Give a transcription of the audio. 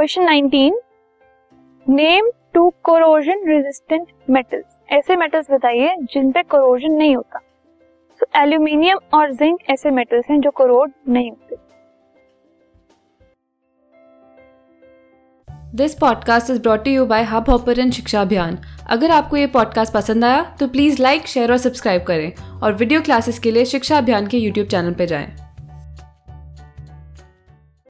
Question 19 name two corrosion resistant metals ऐसे metals बताइए जिन पे कोरोजन नहीं होता। तो एल्यूमिनियम और जिंक ऐसे मेटल्स हैं जो कोरोड नहीं होते। This podcast is brought you by Hubhopper Shiksha Abhiyan अगर आपको ये पॉडकास्ट पसंद आया तो प्लीज़ लाइक शेयर और सब्सक्राइब करें। और वीडियो क्लासेस के लिए शिक्षा अभियान के यूट्यूब चैनल पर जाएँ।